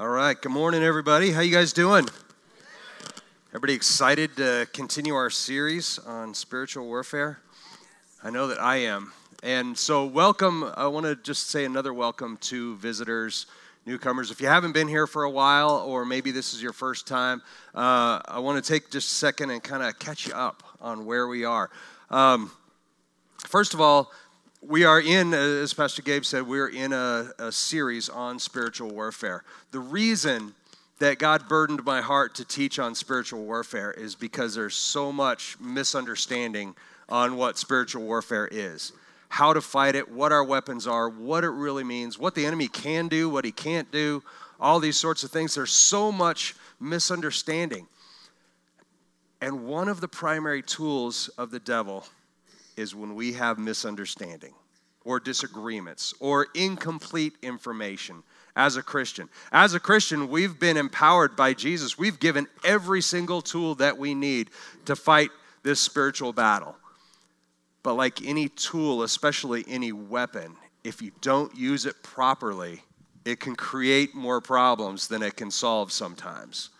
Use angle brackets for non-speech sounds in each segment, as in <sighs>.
All right. Good morning, everybody. How you guys doing? Everybody excited to continue our series on spiritual warfare? I know that I am. And so, welcome. I want to just say another welcome to visitors, newcomers. If you haven't been here for a while, or maybe this is your first time, uh, I want to take just a second and kind of catch you up on where we are. Um, first of all, we are in, uh, as Pastor Gabe said, we're in a, a series on spiritual warfare. The reason that God burdened my heart to teach on spiritual warfare is because there's so much misunderstanding on what spiritual warfare is, how to fight it, what our weapons are, what it really means, what the enemy can do, what he can't do, all these sorts of things. There's so much misunderstanding. And one of the primary tools of the devil is when we have misunderstanding or disagreements or incomplete information as a Christian. As a Christian, we've been empowered by Jesus. We've given every single tool that we need to fight this spiritual battle. But like any tool, especially any weapon, if you don't use it properly, it can create more problems than it can solve sometimes.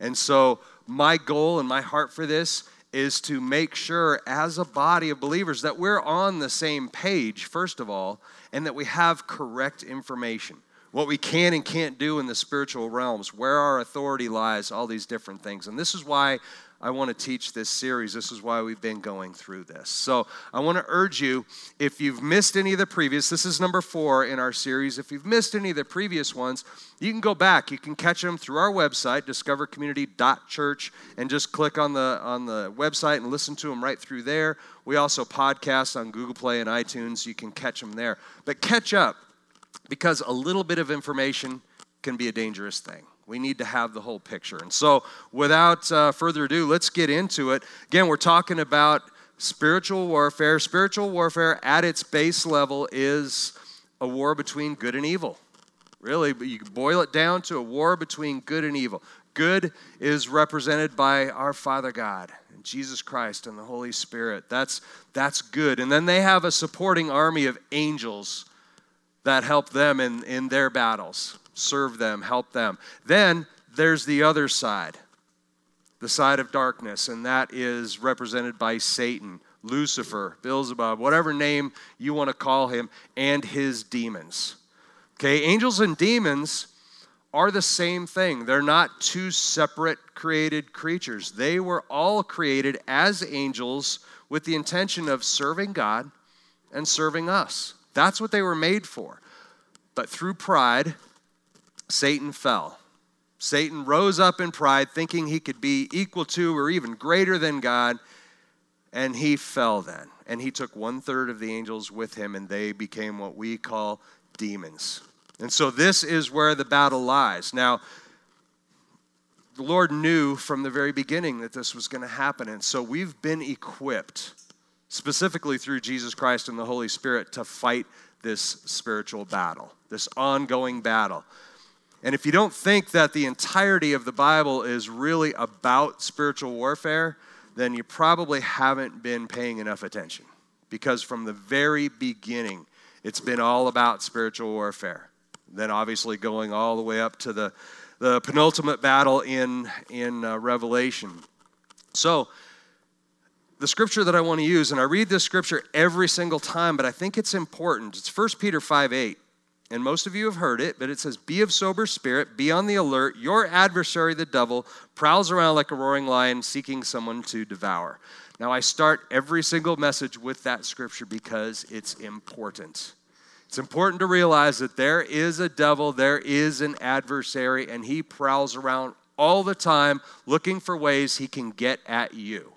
And so, my goal and my heart for this is to make sure as a body of believers that we're on the same page, first of all, and that we have correct information. What we can and can't do in the spiritual realms, where our authority lies, all these different things. And this is why I want to teach this series. This is why we've been going through this. So I want to urge you, if you've missed any of the previous, this is number four in our series. If you've missed any of the previous ones, you can go back. You can catch them through our website, discovercommunity.church, and just click on the on the website and listen to them right through there. We also podcast on Google Play and iTunes. You can catch them there. But catch up because a little bit of information can be a dangerous thing. We need to have the whole picture. And so, without uh, further ado, let's get into it. Again, we're talking about spiritual warfare. Spiritual warfare at its base level is a war between good and evil. Really, you boil it down to a war between good and evil. Good is represented by our Father God, and Jesus Christ, and the Holy Spirit. That's, that's good. And then they have a supporting army of angels that help them in, in their battles serve them, help them. Then there's the other side, the side of darkness, and that is represented by Satan, Lucifer, Beelzebub, whatever name you want to call him, and his demons. Okay, angels and demons are the same thing. They're not two separate created creatures. They were all created as angels with the intention of serving God and serving us. That's what they were made for. But through pride, Satan fell. Satan rose up in pride, thinking he could be equal to or even greater than God, and he fell then. And he took one third of the angels with him, and they became what we call demons. And so this is where the battle lies. Now, the Lord knew from the very beginning that this was going to happen, and so we've been equipped, specifically through Jesus Christ and the Holy Spirit, to fight this spiritual battle, this ongoing battle. And if you don't think that the entirety of the Bible is really about spiritual warfare, then you probably haven't been paying enough attention. Because from the very beginning, it's been all about spiritual warfare. Then, obviously, going all the way up to the, the penultimate battle in, in uh, Revelation. So, the scripture that I want to use, and I read this scripture every single time, but I think it's important. It's 1 Peter 5 8 and most of you have heard it, but it says, Be of sober spirit, be on the alert. Your adversary, the devil, prowls around like a roaring lion seeking someone to devour. Now, I start every single message with that scripture because it's important. It's important to realize that there is a devil, there is an adversary, and he prowls around all the time looking for ways he can get at you.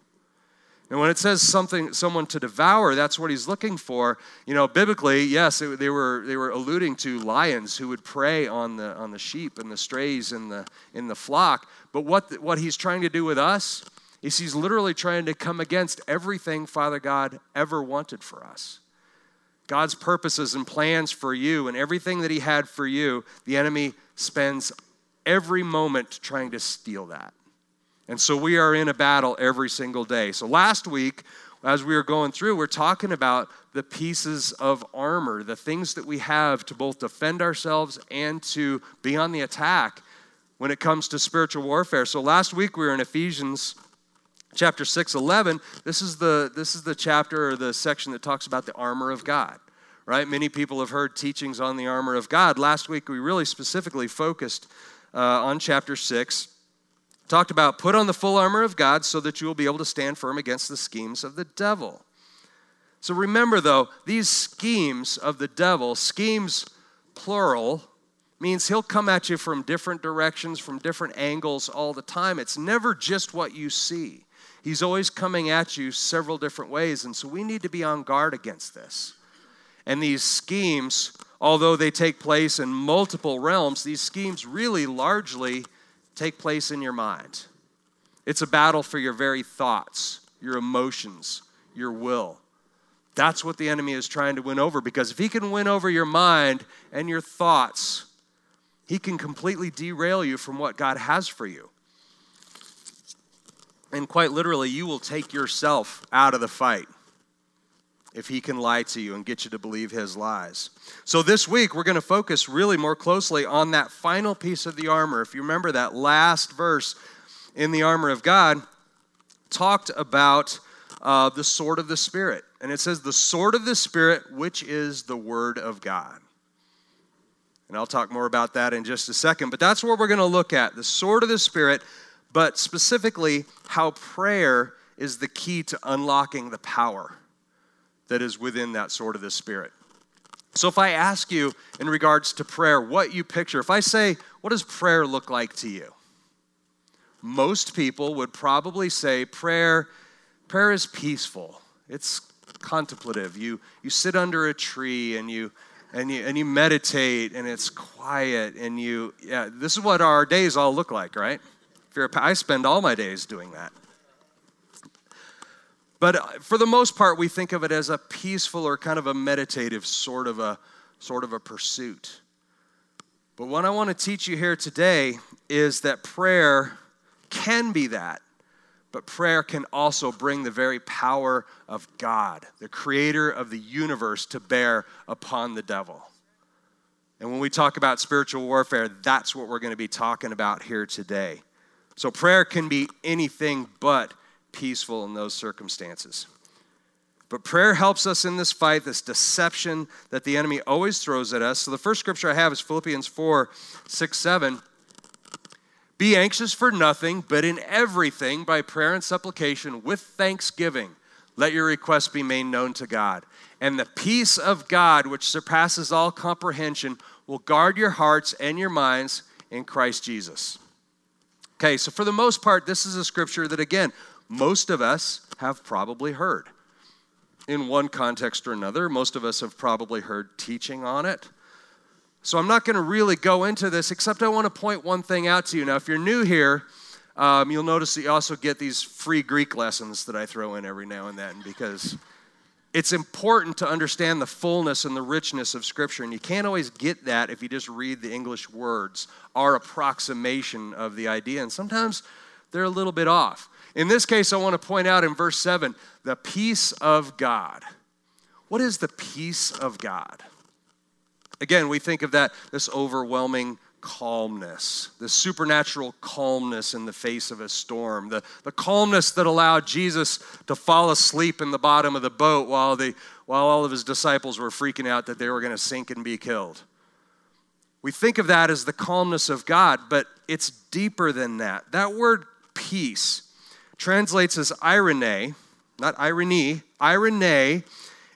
And when it says something, someone to devour, that's what he's looking for. You know, biblically, yes, it, they were they were alluding to lions who would prey on the on the sheep and the strays in the in the flock. But what what he's trying to do with us is he's literally trying to come against everything Father God ever wanted for us. God's purposes and plans for you and everything that he had for you, the enemy spends every moment trying to steal that. And so we are in a battle every single day. So last week, as we were going through, we're talking about the pieces of armor, the things that we have to both defend ourselves and to be on the attack when it comes to spiritual warfare. So last week we were in Ephesians chapter 6 11 this is the this is the chapter or the section that talks about the armor of god right many people have heard teachings on the armor of god last week we really specifically focused uh, on chapter 6 talked about put on the full armor of god so that you will be able to stand firm against the schemes of the devil so remember though these schemes of the devil schemes plural means he'll come at you from different directions from different angles all the time it's never just what you see He's always coming at you several different ways. And so we need to be on guard against this. And these schemes, although they take place in multiple realms, these schemes really largely take place in your mind. It's a battle for your very thoughts, your emotions, your will. That's what the enemy is trying to win over because if he can win over your mind and your thoughts, he can completely derail you from what God has for you. And quite literally, you will take yourself out of the fight if he can lie to you and get you to believe his lies. So this week, we're going to focus really more closely on that final piece of the armor. If you remember that last verse in the armor of God, talked about uh, the sword of the Spirit. And it says, the sword of the Spirit, which is the word of God. And I'll talk more about that in just a second. But that's what we're going to look at the sword of the Spirit but specifically how prayer is the key to unlocking the power that is within that sword of the Spirit. So, if I ask you in regards to prayer, what you picture, if I say, what does prayer look like to you? Most people would probably say prayer, prayer is peaceful. It's contemplative. You, you sit under a tree and you, and you, and you meditate and it's quiet and you, yeah, this is what our days all look like, right? If you're a, I spend all my days doing that. But uh, for the most part, we think of it as a peaceful or kind of a meditative sort of a sort of a pursuit. But what I want to teach you here today is that prayer can be that, but prayer can also bring the very power of God, the creator of the universe, to bear upon the devil. And when we talk about spiritual warfare, that's what we're going to be talking about here today. So prayer can be anything but peaceful in those circumstances. But prayer helps us in this fight, this deception that the enemy always throws at us. So the first scripture I have is Philippians 4 6, 7. Be anxious for nothing, but in everything, by prayer and supplication, with thanksgiving, let your requests be made known to God. And the peace of God, which surpasses all comprehension, will guard your hearts and your minds in Christ Jesus. Okay, so for the most part, this is a scripture that, again, most of us have probably heard. In one context or another, most of us have probably heard teaching on it. So I'm not going to really go into this, except I want to point one thing out to you. Now, if you're new here, um, you'll notice that you also get these free Greek lessons that I throw in every now and then because it's important to understand the fullness and the richness of Scripture, and you can't always get that if you just read the English words, our approximation of the idea, and sometimes they're a little bit off. In this case, I want to point out in verse 7 the peace of God. What is the peace of God? Again, we think of that, this overwhelming calmness, the supernatural calmness in the face of a storm, the, the calmness that allowed Jesus to fall asleep in the bottom of the boat while, the, while all of his disciples were freaking out that they were going to sink and be killed. We think of that as the calmness of God, but it's deeper than that. That word peace translates as irene, not irony, irene,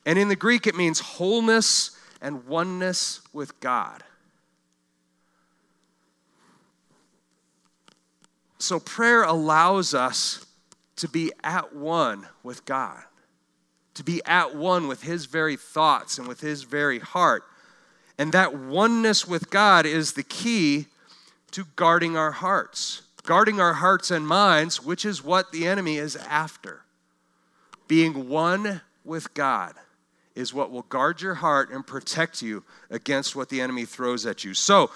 and in the Greek it means wholeness and oneness with God. So, prayer allows us to be at one with God, to be at one with His very thoughts and with His very heart. And that oneness with God is the key to guarding our hearts, guarding our hearts and minds, which is what the enemy is after. Being one with God is what will guard your heart and protect you against what the enemy throws at you. So,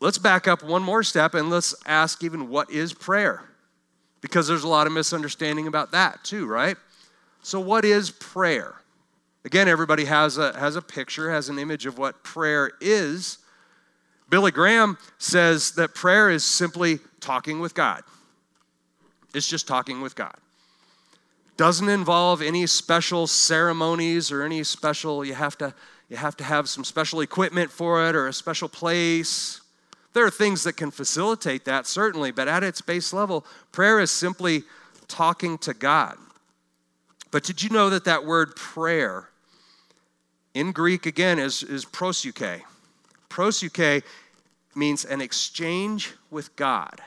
let's back up one more step and let's ask even what is prayer? Because there's a lot of misunderstanding about that too, right? So, what is prayer? Again, everybody has a, has a picture, has an image of what prayer is, Billy Graham says that prayer is simply talking with God. It's just talking with God. Doesn't involve any special ceremonies or any special, you have to, you have, to have some special equipment for it or a special place. There are things that can facilitate that, certainly, but at its base level, prayer is simply talking to God. But did you know that that word prayer in Greek, again, is, is prosuke? Prosuke means an exchange with God.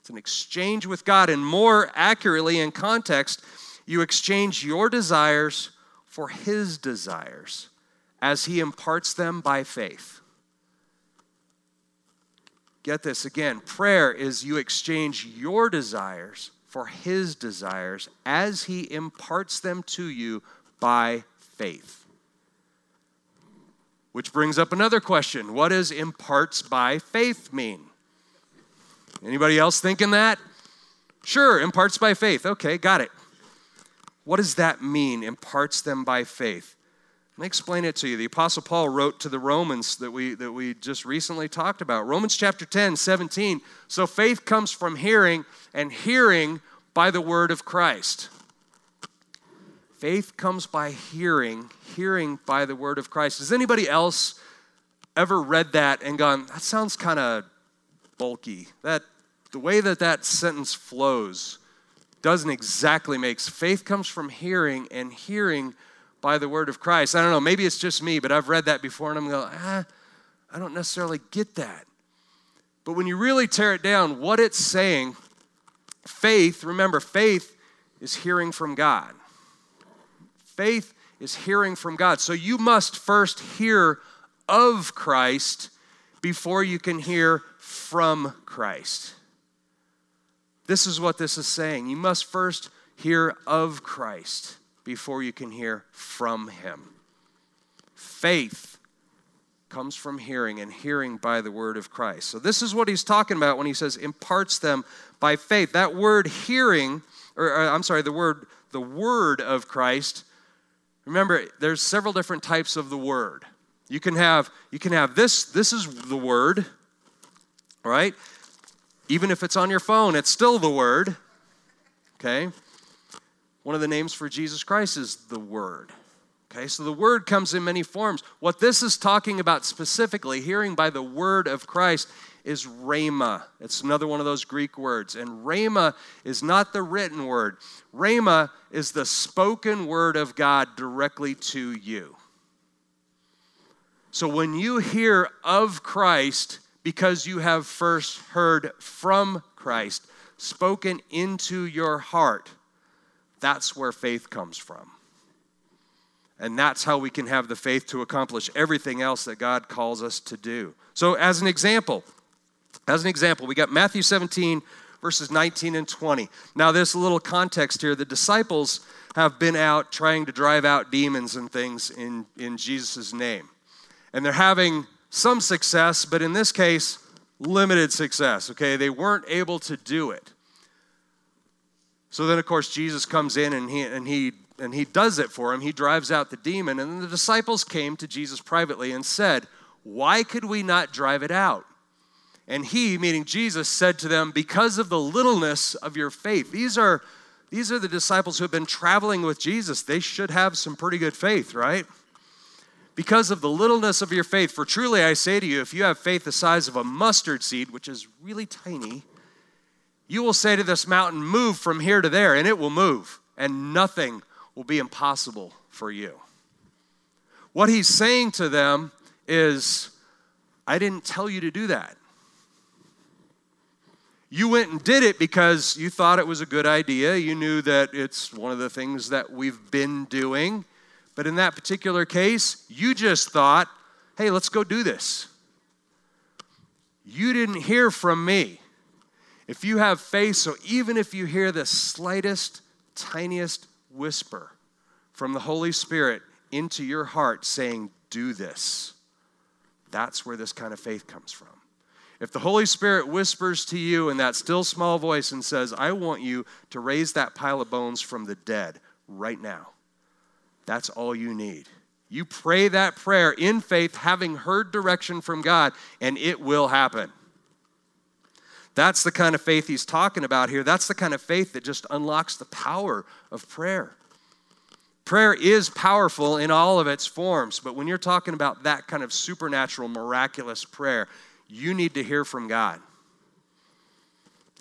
It's an exchange with God, and more accurately, in context, you exchange your desires for His desires as He imparts them by faith. Get this again prayer is you exchange your desires for His desires as He imparts them to you by faith. Which brings up another question What does imparts by faith mean? Anybody else thinking that? Sure, imparts by faith. Okay, got it. What does that mean, imparts them by faith? Let me explain it to you. The Apostle Paul wrote to the Romans that we, that we just recently talked about. Romans chapter 10, 17. So faith comes from hearing, and hearing by the word of Christ. Faith comes by hearing, hearing by the word of Christ. Has anybody else ever read that and gone, that sounds kind of bulky? That the way that that sentence flows doesn't exactly make faith comes from hearing and hearing by the word of Christ. I don't know, maybe it's just me, but I've read that before and I'm going, ah, I don't necessarily get that. But when you really tear it down, what it's saying, faith, remember, faith is hearing from God. Faith is hearing from God. So you must first hear of Christ before you can hear from Christ. This is what this is saying. You must first hear of Christ before you can hear from him. Faith comes from hearing, and hearing by the word of Christ. So, this is what he's talking about when he says imparts them by faith. That word hearing, or, or I'm sorry, the word the word of Christ Remember, there's several different types of the word. You can have you can have this this is the word, right? Even if it's on your phone, it's still the word. Okay? One of the names for Jesus Christ is the word. Okay? So the word comes in many forms. What this is talking about specifically, hearing by the word of Christ is rhema. It's another one of those Greek words. And rhema is not the written word, rhema is the spoken word of God directly to you. So when you hear of Christ, because you have first heard from Christ, spoken into your heart, that's where faith comes from. And that's how we can have the faith to accomplish everything else that God calls us to do. So, as an example, as an example, we got Matthew 17, verses 19 and 20. Now, there's a little context here. The disciples have been out trying to drive out demons and things in, in Jesus' name. And they're having some success, but in this case, limited success. Okay, they weren't able to do it. So then, of course, Jesus comes in and he, and he and he does it for him. He drives out the demon. And the disciples came to Jesus privately and said, Why could we not drive it out? And he, meaning Jesus, said to them, Because of the littleness of your faith. These are, these are the disciples who have been traveling with Jesus. They should have some pretty good faith, right? Because of the littleness of your faith. For truly I say to you, if you have faith the size of a mustard seed, which is really tiny, you will say to this mountain, Move from here to there, and it will move, and nothing will be impossible for you. What he's saying to them is, I didn't tell you to do that. You went and did it because you thought it was a good idea. You knew that it's one of the things that we've been doing. But in that particular case, you just thought, hey, let's go do this. You didn't hear from me. If you have faith, so even if you hear the slightest, tiniest whisper from the Holy Spirit into your heart saying, do this, that's where this kind of faith comes from. If the Holy Spirit whispers to you in that still small voice and says, I want you to raise that pile of bones from the dead right now, that's all you need. You pray that prayer in faith, having heard direction from God, and it will happen. That's the kind of faith he's talking about here. That's the kind of faith that just unlocks the power of prayer. Prayer is powerful in all of its forms, but when you're talking about that kind of supernatural, miraculous prayer, you need to hear from God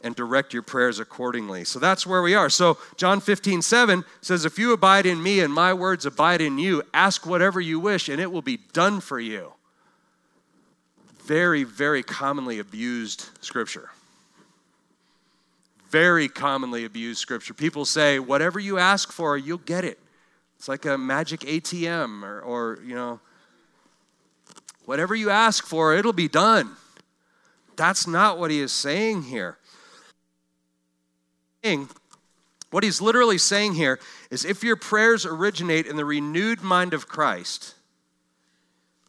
and direct your prayers accordingly. So that's where we are. So John 15, 7 says, If you abide in me and my words abide in you, ask whatever you wish and it will be done for you. Very, very commonly abused scripture. Very commonly abused scripture. People say, Whatever you ask for, you'll get it. It's like a magic ATM or, or you know, whatever you ask for, it'll be done. That's not what he is saying here what he's literally saying here is if your prayers originate in the renewed mind of Christ,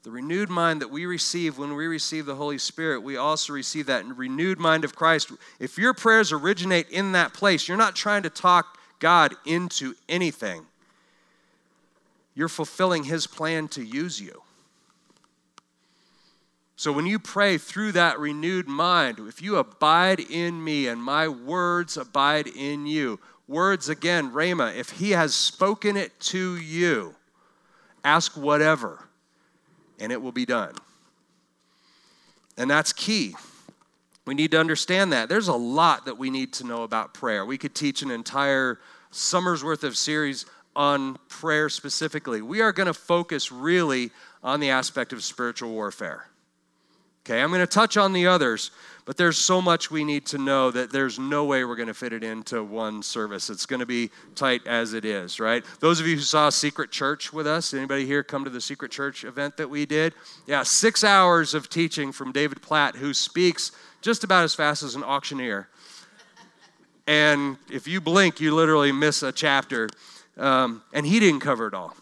the renewed mind that we receive when we receive the Holy Spirit, we also receive that renewed mind of Christ. If your prayers originate in that place, you're not trying to talk God into anything, you're fulfilling his plan to use you. So when you pray through that renewed mind, if you abide in me and my words abide in you, words again, Rhema, if he has spoken it to you, ask whatever and it will be done. And that's key. We need to understand that. There's a lot that we need to know about prayer. We could teach an entire summer's worth of series on prayer specifically. We are going to focus really on the aspect of spiritual warfare. Okay, I'm going to touch on the others, but there's so much we need to know that there's no way we're going to fit it into one service. It's going to be tight as it is, right? Those of you who saw Secret Church with us, anybody here come to the Secret Church event that we did? Yeah, six hours of teaching from David Platt, who speaks just about as fast as an auctioneer. And if you blink, you literally miss a chapter. Um, and he didn't cover it all.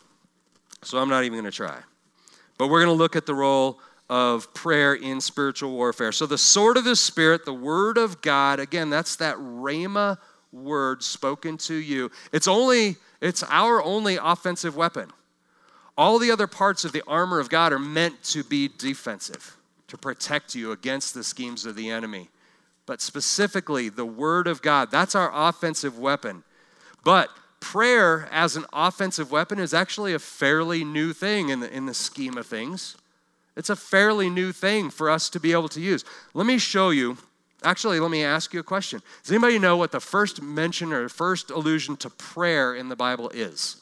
So I'm not even going to try. But we're going to look at the role of prayer in spiritual warfare. So, the sword of the Spirit, the Word of God, again, that's that Rhema word spoken to you. It's only, it's our only offensive weapon. All the other parts of the armor of God are meant to be defensive, to protect you against the schemes of the enemy. But specifically, the Word of God, that's our offensive weapon. But prayer as an offensive weapon is actually a fairly new thing in the, in the scheme of things. It's a fairly new thing for us to be able to use. Let me show you. Actually, let me ask you a question. Does anybody know what the first mention or first allusion to prayer in the Bible is?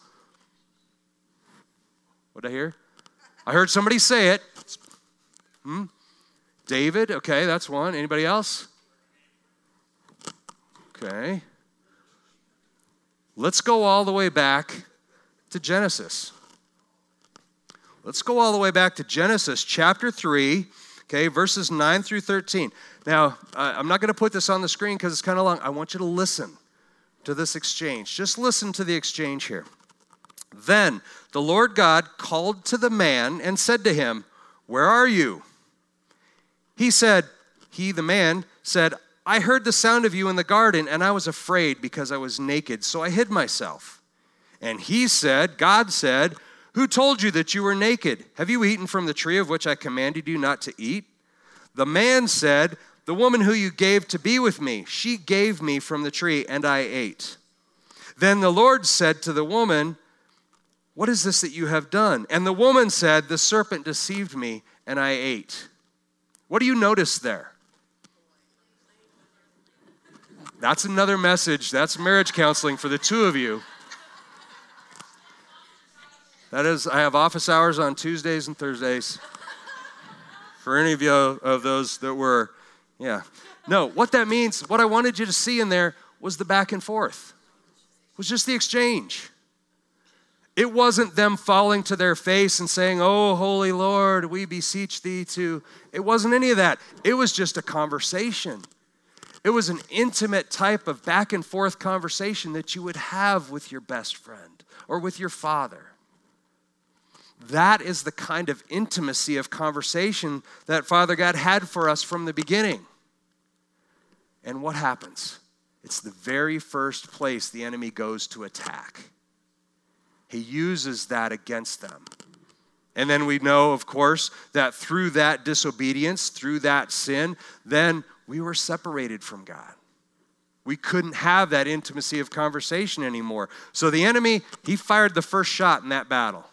What did I hear? I heard somebody say it. Hmm? David, okay, that's one. Anybody else? Okay. Let's go all the way back to Genesis. Let's go all the way back to Genesis chapter 3, okay, verses 9 through 13. Now, I'm not going to put this on the screen because it's kind of long. I want you to listen to this exchange. Just listen to the exchange here. Then the Lord God called to the man and said to him, Where are you? He said, He, the man, said, I heard the sound of you in the garden, and I was afraid because I was naked, so I hid myself. And he said, God said, who told you that you were naked? Have you eaten from the tree of which I commanded you not to eat? The man said, The woman who you gave to be with me, she gave me from the tree, and I ate. Then the Lord said to the woman, What is this that you have done? And the woman said, The serpent deceived me, and I ate. What do you notice there? That's another message. That's marriage counseling for the two of you. That is, I have office hours on Tuesdays and Thursdays. For any of you of those that were, yeah. No, what that means, what I wanted you to see in there was the back and forth. It was just the exchange. It wasn't them falling to their face and saying, Oh, holy Lord, we beseech thee to. It wasn't any of that. It was just a conversation. It was an intimate type of back and forth conversation that you would have with your best friend or with your father. That is the kind of intimacy of conversation that Father God had for us from the beginning. And what happens? It's the very first place the enemy goes to attack. He uses that against them. And then we know, of course, that through that disobedience, through that sin, then we were separated from God. We couldn't have that intimacy of conversation anymore. So the enemy, he fired the first shot in that battle.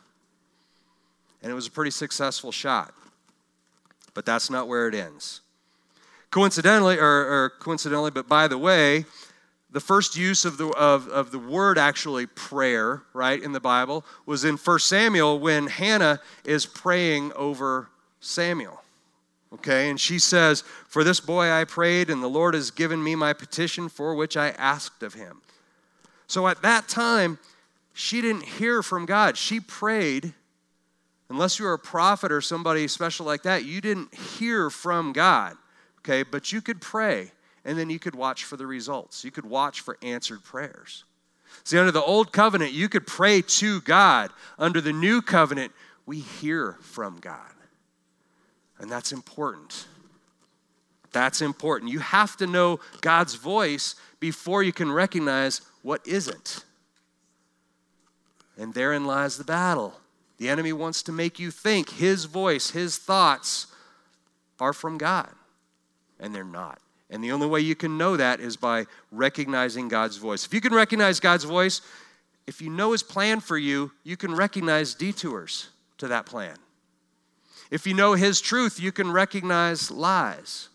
And it was a pretty successful shot. But that's not where it ends. Coincidentally, or, or coincidentally, but by the way, the first use of the, of, of the word actually prayer, right, in the Bible was in 1 Samuel when Hannah is praying over Samuel. Okay, and she says, For this boy I prayed, and the Lord has given me my petition for which I asked of him. So at that time, she didn't hear from God. She prayed, unless you were a prophet or somebody special like that, you didn't hear from God. Okay, but you could pray and then you could watch for the results. You could watch for answered prayers. See, under the old covenant, you could pray to God. Under the new covenant, we hear from God. And that's important. That's important. You have to know God's voice before you can recognize what isn't. And therein lies the battle. The enemy wants to make you think his voice, his thoughts are from God, and they're not. And the only way you can know that is by recognizing God's voice. If you can recognize God's voice, if you know His plan for you, you can recognize detours to that plan. If you know His truth, you can recognize lies.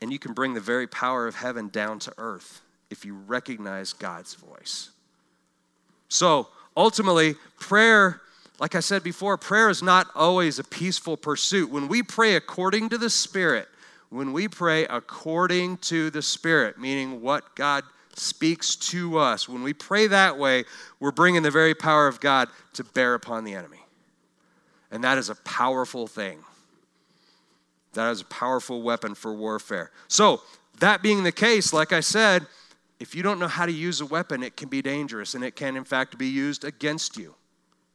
And you can bring the very power of heaven down to earth if you recognize God's voice. So, ultimately, prayer like I said before, prayer is not always a peaceful pursuit. When we pray according to the Spirit, when we pray according to the Spirit, meaning what God speaks to us, when we pray that way, we're bringing the very power of God to bear upon the enemy. And that is a powerful thing. That is a powerful weapon for warfare. So, that being the case, like I said, if you don't know how to use a weapon, it can be dangerous and it can, in fact, be used against you.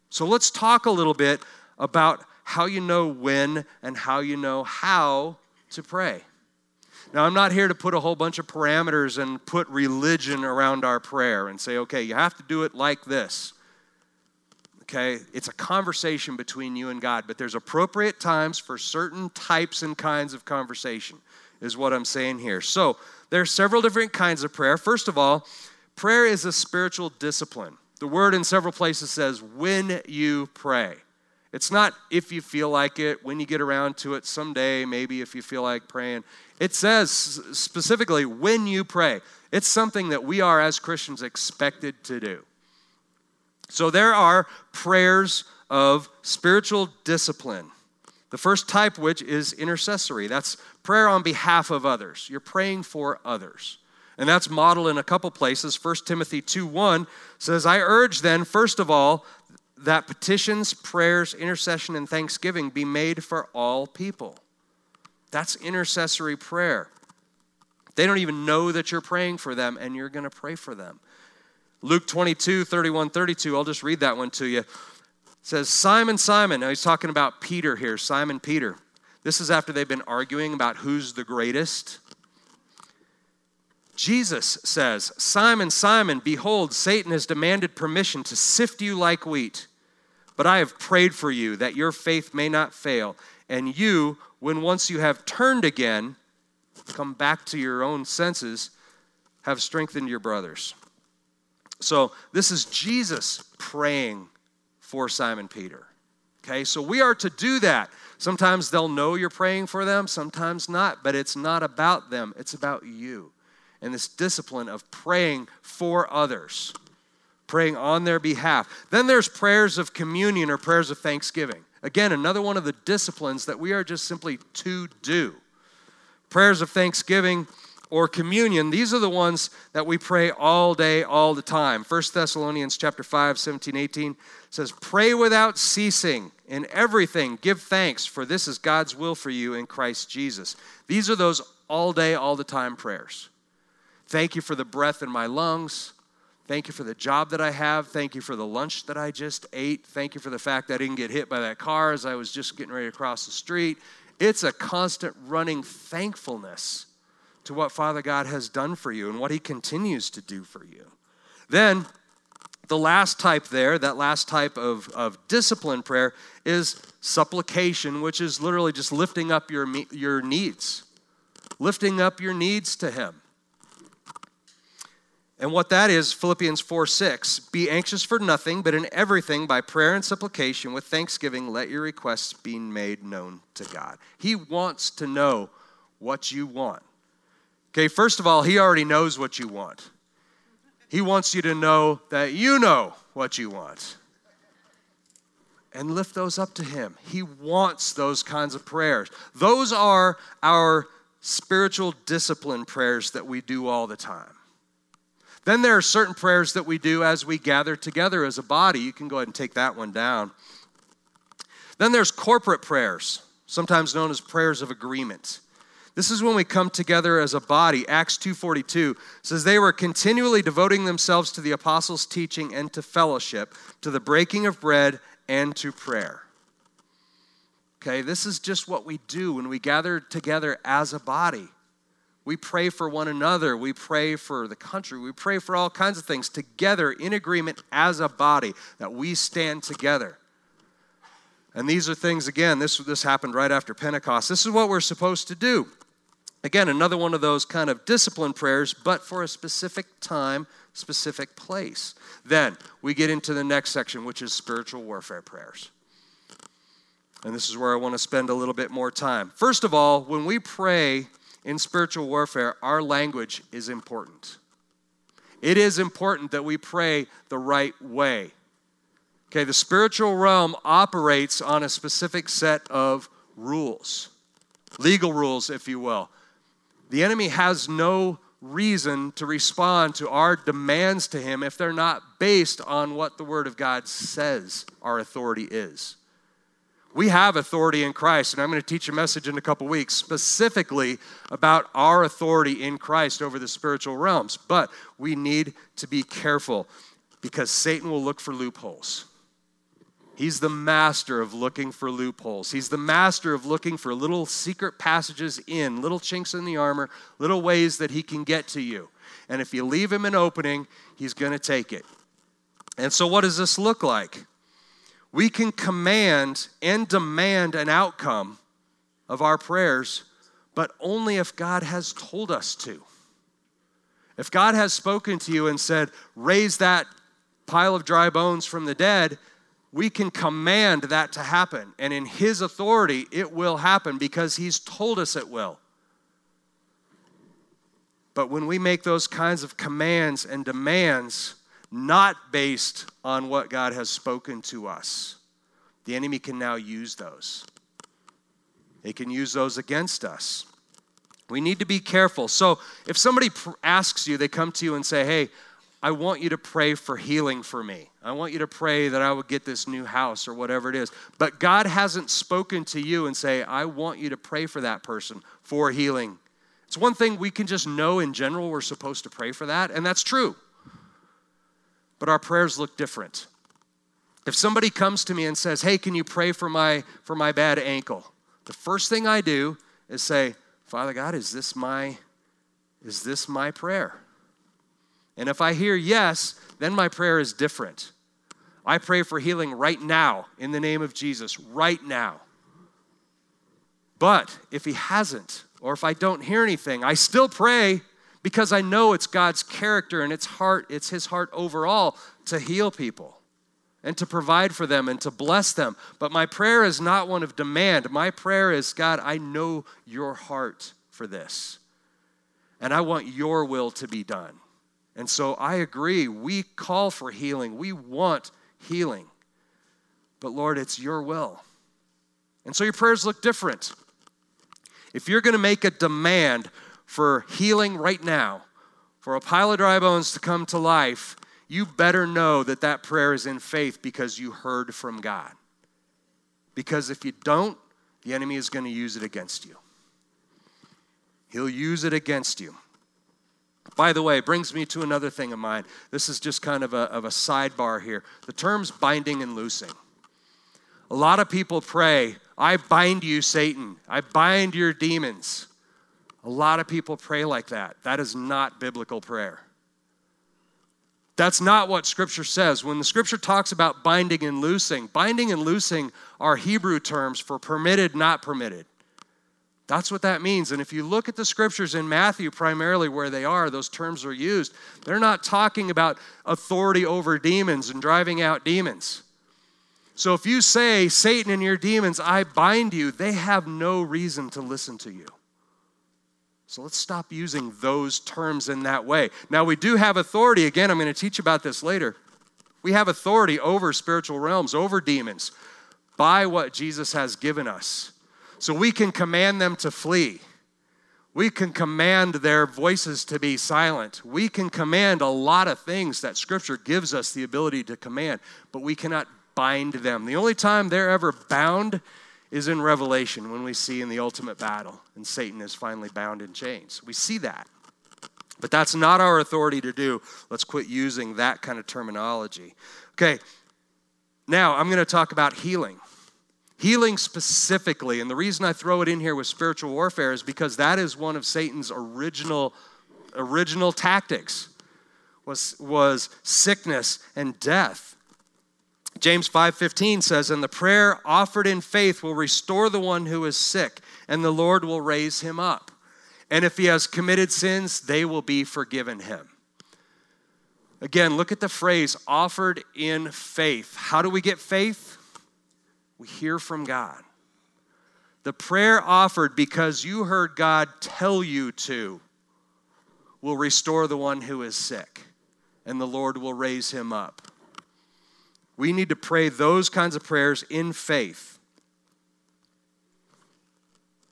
So let's talk a little bit about how you know when and how you know how to pray. Now, I'm not here to put a whole bunch of parameters and put religion around our prayer and say, okay, you have to do it like this. Okay, it's a conversation between you and God, but there's appropriate times for certain types and kinds of conversation, is what I'm saying here. So, there are several different kinds of prayer. First of all, prayer is a spiritual discipline. The word in several places says, when you pray. It's not if you feel like it, when you get around to it, someday, maybe if you feel like praying. It says specifically, when you pray. It's something that we are, as Christians, expected to do. So there are prayers of spiritual discipline. The first type, which is intercessory, that's prayer on behalf of others. You're praying for others. And that's modeled in a couple places. 1 Timothy 2 1 says, I urge then, first of all, that petitions, prayers, intercession, and thanksgiving be made for all people. That's intercessory prayer. They don't even know that you're praying for them, and you're going to pray for them. Luke 22, 31, 32, I'll just read that one to you. Says, Simon, Simon, now he's talking about Peter here, Simon Peter. This is after they've been arguing about who's the greatest. Jesus says, Simon, Simon, behold, Satan has demanded permission to sift you like wheat. But I have prayed for you that your faith may not fail. And you, when once you have turned again, come back to your own senses, have strengthened your brothers. So this is Jesus praying for Simon Peter. Okay, so we are to do that. Sometimes they'll know you're praying for them, sometimes not, but it's not about them, it's about you and this discipline of praying for others, praying on their behalf. Then there's prayers of communion or prayers of thanksgiving. Again, another one of the disciplines that we are just simply to do. Prayers of thanksgiving or communion, these are the ones that we pray all day, all the time. 1 Thessalonians chapter 5, 17, 18 says, Pray without ceasing. In everything, give thanks, for this is God's will for you in Christ Jesus. These are those all day, all the time prayers. Thank you for the breath in my lungs. Thank you for the job that I have. Thank you for the lunch that I just ate. Thank you for the fact that I didn't get hit by that car as I was just getting ready to cross the street. It's a constant running thankfulness to what Father God has done for you and what He continues to do for you. Then The last type there, that last type of, of discipline prayer, is supplication, which is literally just lifting up your, your needs, lifting up your needs to Him. And what that is, Philippians 4 6, be anxious for nothing, but in everything, by prayer and supplication, with thanksgiving, let your requests be made known to God. He wants to know what you want. Okay, first of all, He already knows what you want. He wants you to know that you know what you want. And lift those up to Him. He wants those kinds of prayers. Those are our spiritual discipline prayers that we do all the time. Then there are certain prayers that we do as we gather together as a body. You can go ahead and take that one down. Then there's corporate prayers, sometimes known as prayers of agreement. This is when we come together as a body. Acts 2:42 says they were continually devoting themselves to the apostles' teaching and to fellowship, to the breaking of bread and to prayer. Okay, this is just what we do when we gather together as a body. We pray for one another. We pray for the country. We pray for all kinds of things together in agreement as a body that we stand together. And these are things, again, this, this happened right after Pentecost. This is what we're supposed to do. Again, another one of those kind of discipline prayers, but for a specific time, specific place. Then we get into the next section, which is spiritual warfare prayers. And this is where I want to spend a little bit more time. First of all, when we pray, in spiritual warfare, our language is important. It is important that we pray the right way. Okay, the spiritual realm operates on a specific set of rules, legal rules, if you will. The enemy has no reason to respond to our demands to him if they're not based on what the Word of God says our authority is. We have authority in Christ, and I'm going to teach a message in a couple weeks specifically about our authority in Christ over the spiritual realms. But we need to be careful because Satan will look for loopholes. He's the master of looking for loopholes. He's the master of looking for little secret passages in, little chinks in the armor, little ways that he can get to you. And if you leave him an opening, he's going to take it. And so, what does this look like? we can command and demand an outcome of our prayers, but only if God has told us to. If God has spoken to you and said, raise that pile of dry bones from the dead, we can command that to happen. And in His authority, it will happen because He's told us it will. But when we make those kinds of commands and demands, not based on what God has spoken to us. The enemy can now use those. They can use those against us. We need to be careful. So, if somebody asks you, they come to you and say, Hey, I want you to pray for healing for me. I want you to pray that I would get this new house or whatever it is. But God hasn't spoken to you and say, I want you to pray for that person for healing. It's one thing we can just know in general we're supposed to pray for that, and that's true but our prayers look different. If somebody comes to me and says, "Hey, can you pray for my for my bad ankle?" The first thing I do is say, "Father God, is this my is this my prayer?" And if I hear yes, then my prayer is different. I pray for healing right now in the name of Jesus, right now. But if he hasn't, or if I don't hear anything, I still pray because I know it's God's character and it's heart, it's his heart overall to heal people and to provide for them and to bless them. But my prayer is not one of demand. My prayer is, God, I know your heart for this. And I want your will to be done. And so I agree. We call for healing. We want healing. But Lord, it's your will. And so your prayers look different. If you're going to make a demand for healing right now, for a pile of dry bones to come to life, you better know that that prayer is in faith because you heard from God. Because if you don't, the enemy is going to use it against you. He'll use it against you. By the way, brings me to another thing of mine. This is just kind of a, of a sidebar here. The terms binding and loosing. A lot of people pray, I bind you, Satan. I bind your demons. A lot of people pray like that. That is not biblical prayer. That's not what Scripture says. When the Scripture talks about binding and loosing, binding and loosing are Hebrew terms for permitted, not permitted. That's what that means. And if you look at the scriptures in Matthew, primarily where they are, those terms are used. They're not talking about authority over demons and driving out demons. So if you say, Satan and your demons, I bind you, they have no reason to listen to you. So let's stop using those terms in that way. Now, we do have authority. Again, I'm going to teach about this later. We have authority over spiritual realms, over demons, by what Jesus has given us. So we can command them to flee. We can command their voices to be silent. We can command a lot of things that Scripture gives us the ability to command, but we cannot bind them. The only time they're ever bound is in Revelation when we see in the ultimate battle and Satan is finally bound in chains. We see that. But that's not our authority to do. Let's quit using that kind of terminology. Okay, now I'm going to talk about healing. Healing specifically, and the reason I throw it in here with spiritual warfare is because that is one of Satan's original original tactics was, was sickness and death. James 5:15 says, "And the prayer offered in faith will restore the one who is sick, and the Lord will raise him up. And if he has committed sins, they will be forgiven him." Again, look at the phrase offered in faith. How do we get faith? We hear from God. The prayer offered because you heard God tell you to will restore the one who is sick, and the Lord will raise him up. We need to pray those kinds of prayers in faith.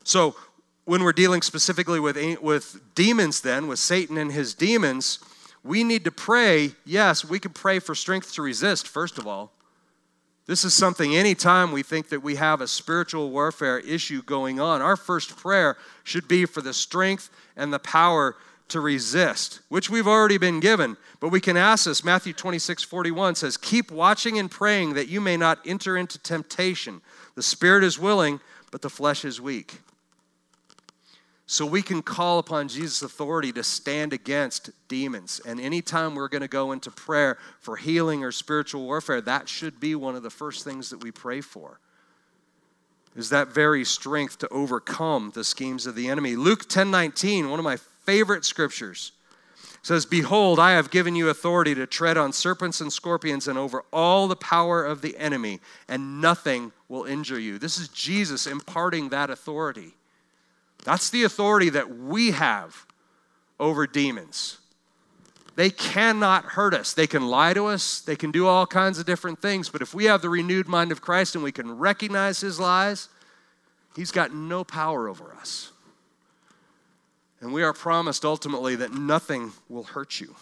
So, when we're dealing specifically with, with demons, then, with Satan and his demons, we need to pray. Yes, we can pray for strength to resist, first of all. This is something, anytime we think that we have a spiritual warfare issue going on, our first prayer should be for the strength and the power to resist, which we've already been given. But we can ask this. Matthew 26, 41 says, Keep watching and praying that you may not enter into temptation. The spirit is willing, but the flesh is weak. So we can call upon Jesus' authority to stand against demons. And anytime we're going to go into prayer for healing or spiritual warfare, that should be one of the first things that we pray for. Is that very strength to overcome the schemes of the enemy. Luke 10 19, one of my favorite scriptures says, Behold, I have given you authority to tread on serpents and scorpions and over all the power of the enemy, and nothing will injure you. This is Jesus imparting that authority. That's the authority that we have over demons. They cannot hurt us. They can lie to us, they can do all kinds of different things, but if we have the renewed mind of Christ and we can recognize his lies, he's got no power over us. And we are promised ultimately that nothing will hurt you.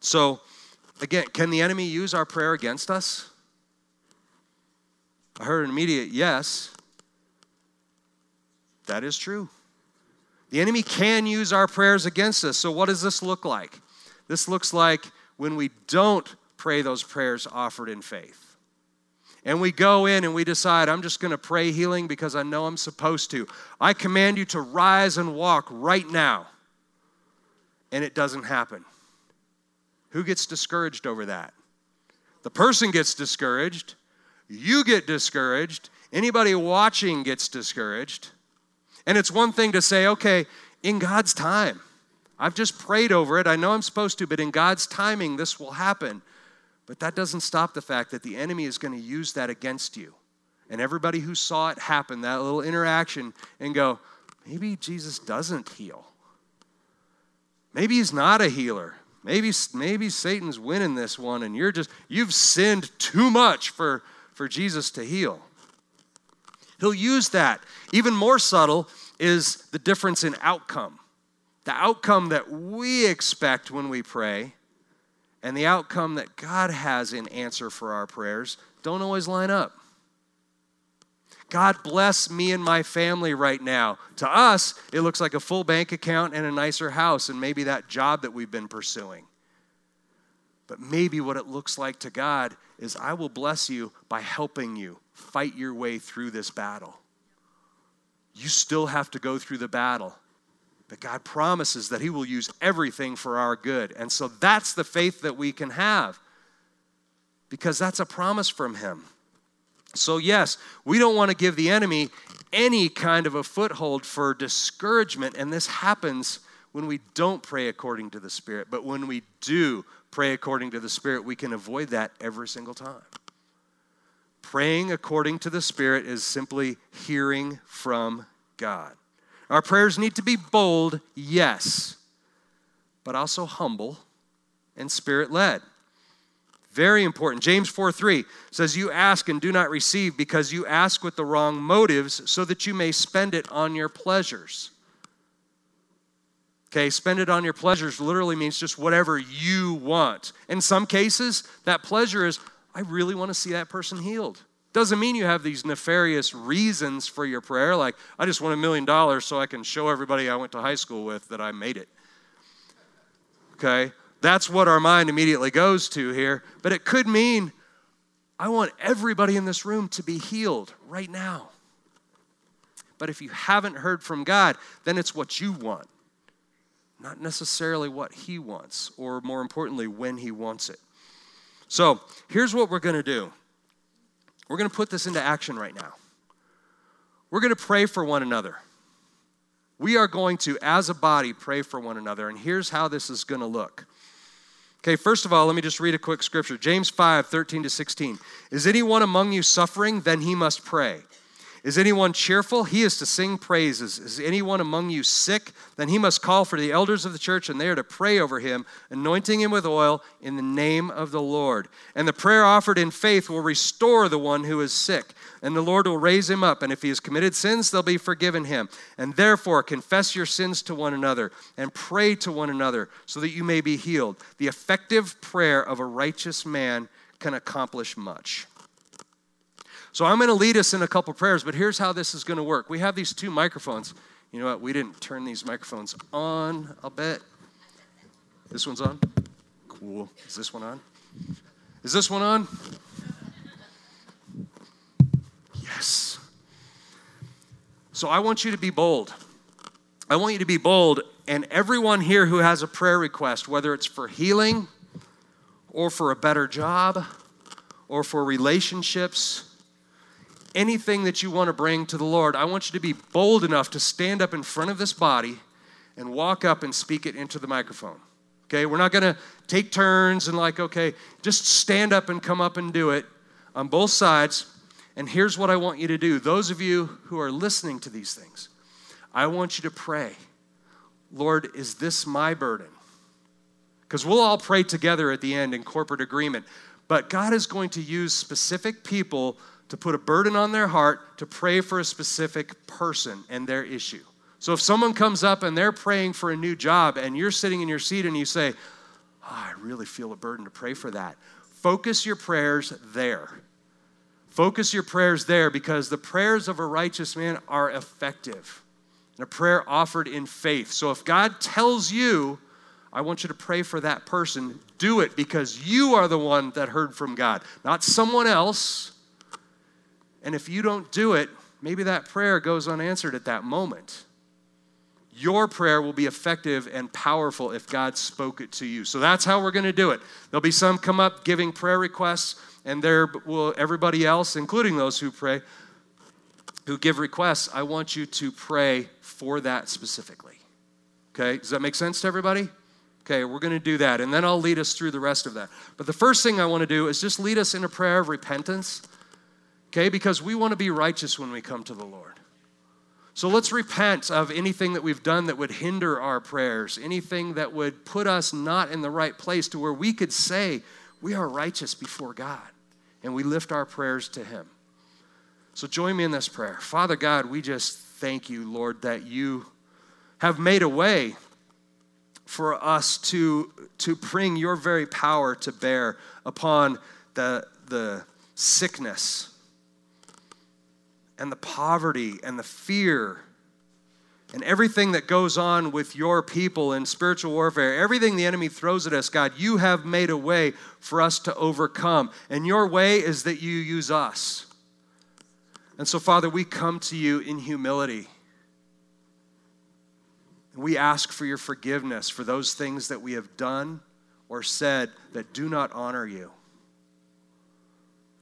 So, again, can the enemy use our prayer against us? I heard an immediate yes. That is true. The enemy can use our prayers against us. So, what does this look like? This looks like when we don't pray those prayers offered in faith and we go in and we decide, I'm just going to pray healing because I know I'm supposed to. I command you to rise and walk right now. And it doesn't happen. Who gets discouraged over that? The person gets discouraged. You get discouraged. Anybody watching gets discouraged. And it's one thing to say, okay, in God's time, I've just prayed over it. I know I'm supposed to, but in God's timing, this will happen. But that doesn't stop the fact that the enemy is going to use that against you. And everybody who saw it happen, that little interaction, and go, maybe Jesus doesn't heal. Maybe he's not a healer. Maybe, maybe Satan's winning this one and you're just, you've sinned too much for, for Jesus to heal. He'll use that. Even more subtle is the difference in outcome. The outcome that we expect when we pray and the outcome that God has in answer for our prayers don't always line up. God bless me and my family right now. To us, it looks like a full bank account and a nicer house, and maybe that job that we've been pursuing. But maybe what it looks like to God is I will bless you by helping you fight your way through this battle. You still have to go through the battle But God promises that He will use everything for our good. And so that's the faith that we can have because that's a promise from Him. So, yes, we don't want to give the enemy any kind of a foothold for discouragement, and this happens when we don't pray according to the Spirit. But when we do pray according to the Spirit, we can avoid that every single time. Praying according to the Spirit is simply hearing from God. Our prayers need to be bold, yes, but also humble and spirit led. Very important. James 4 3 says, You ask and do not receive because you ask with the wrong motives so that you may spend it on your pleasures. Okay, spend it on your pleasures literally means just whatever you want. In some cases, that pleasure is, I really want to see that person healed. Doesn't mean you have these nefarious reasons for your prayer, like, I just want a million dollars so I can show everybody I went to high school with that I made it. Okay? That's what our mind immediately goes to here. But it could mean, I want everybody in this room to be healed right now. But if you haven't heard from God, then it's what you want, not necessarily what He wants, or more importantly, when He wants it. So here's what we're going to do we're going to put this into action right now. We're going to pray for one another. We are going to, as a body, pray for one another. And here's how this is going to look. Okay, first of all, let me just read a quick scripture James 5 13 to 16. Is anyone among you suffering? Then he must pray. Is anyone cheerful? He is to sing praises. Is anyone among you sick? Then he must call for the elders of the church, and they are to pray over him, anointing him with oil in the name of the Lord. And the prayer offered in faith will restore the one who is sick, and the Lord will raise him up. And if he has committed sins, they'll be forgiven him. And therefore, confess your sins to one another and pray to one another so that you may be healed. The effective prayer of a righteous man can accomplish much. So I'm going to lead us in a couple prayers, but here's how this is going to work. We have these two microphones. You know what? We didn't turn these microphones on, I'll bet. This one's on? Cool. Is this one on? Is this one on? Yes. So I want you to be bold. I want you to be bold, and everyone here who has a prayer request, whether it's for healing or for a better job or for relationships, anything that you want to bring to the Lord, I want you to be bold enough to stand up in front of this body and walk up and speak it into the microphone. Okay, we're not going to take turns and, like, okay, just stand up and come up and do it on both sides. And here's what I want you to do those of you who are listening to these things, I want you to pray, Lord, is this my burden? Because we'll all pray together at the end in corporate agreement. But God is going to use specific people to put a burden on their heart to pray for a specific person and their issue. So if someone comes up and they're praying for a new job and you're sitting in your seat and you say, oh, I really feel a burden to pray for that, focus your prayers there. Focus your prayers there because the prayers of a righteous man are effective. And a prayer offered in faith. So if God tells you, I want you to pray for that person, do it because you are the one that heard from God, not someone else and if you don't do it, maybe that prayer goes unanswered at that moment. Your prayer will be effective and powerful if God spoke it to you. So that's how we're going to do it. There'll be some come up giving prayer requests, and there will everybody else, including those who pray, who give requests, I want you to pray for that specifically. Okay? Does that make sense to everybody? Okay, we're going to do that, and then I'll lead us through the rest of that. But the first thing I want to do is just lead us in a prayer of repentance okay? Because we want to be righteous when we come to the Lord. So let's repent of anything that we've done that would hinder our prayers, anything that would put us not in the right place to where we could say we are righteous before God and we lift our prayers to Him. So join me in this prayer. Father God, we just thank you, Lord, that you have made a way for us to, to bring your very power to bear upon the, the sickness and the poverty and the fear and everything that goes on with your people in spiritual warfare, everything the enemy throws at us, God, you have made a way for us to overcome. And your way is that you use us. And so, Father, we come to you in humility. We ask for your forgiveness for those things that we have done or said that do not honor you.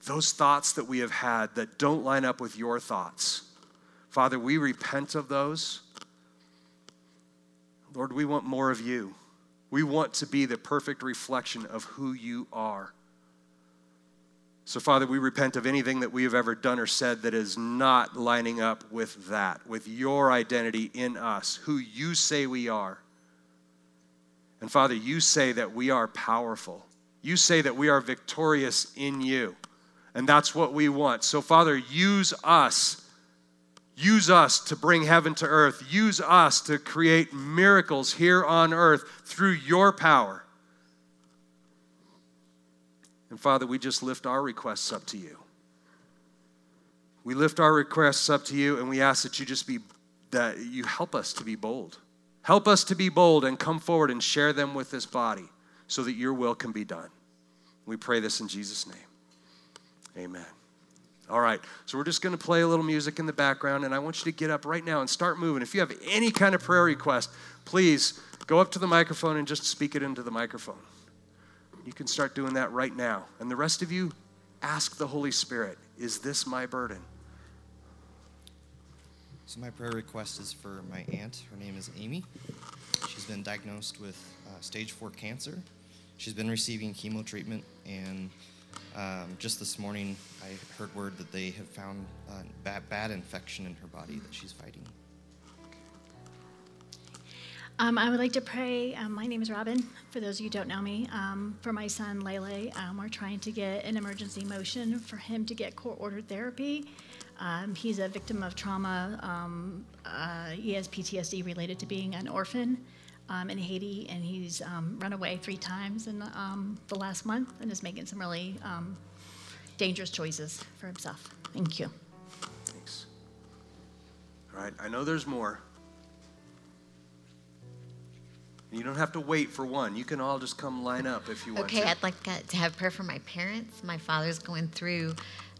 Those thoughts that we have had that don't line up with your thoughts. Father, we repent of those. Lord, we want more of you. We want to be the perfect reflection of who you are. So, Father, we repent of anything that we have ever done or said that is not lining up with that, with your identity in us, who you say we are. And Father, you say that we are powerful. You say that we are victorious in you. And that's what we want. So, Father, use us. Use us to bring heaven to earth. Use us to create miracles here on earth through your power. And Father, we just lift our requests up to you. We lift our requests up to you and we ask that you just be, that you help us to be bold. Help us to be bold and come forward and share them with this body so that your will can be done. We pray this in Jesus' name. Amen. All right, so we're just going to play a little music in the background, and I want you to get up right now and start moving. If you have any kind of prayer request, please go up to the microphone and just speak it into the microphone. You can start doing that right now. And the rest of you, ask the Holy Spirit, is this my burden? So, my prayer request is for my aunt. Her name is Amy. She's been diagnosed with uh, stage four cancer. She's been receiving chemo treatment, and um, just this morning I heard word that they have found a bad, bad infection in her body that she's fighting. Um, I would like to pray. Um, my name is Robin, for those of you who don't know me. Um, for my son, Lele, um, we're trying to get an emergency motion for him to get court ordered therapy. Um, he's a victim of trauma. Um, uh, he has PTSD related to being an orphan Um, in Haiti, and he's um, run away three times in um, the last month and is making some really dangerous choices for himself. Thank you. Thanks. All right, I know there's more. You don't have to wait for one. You can all just come line up if you want okay, to. I'd like uh, to have prayer for my parents. My father's going through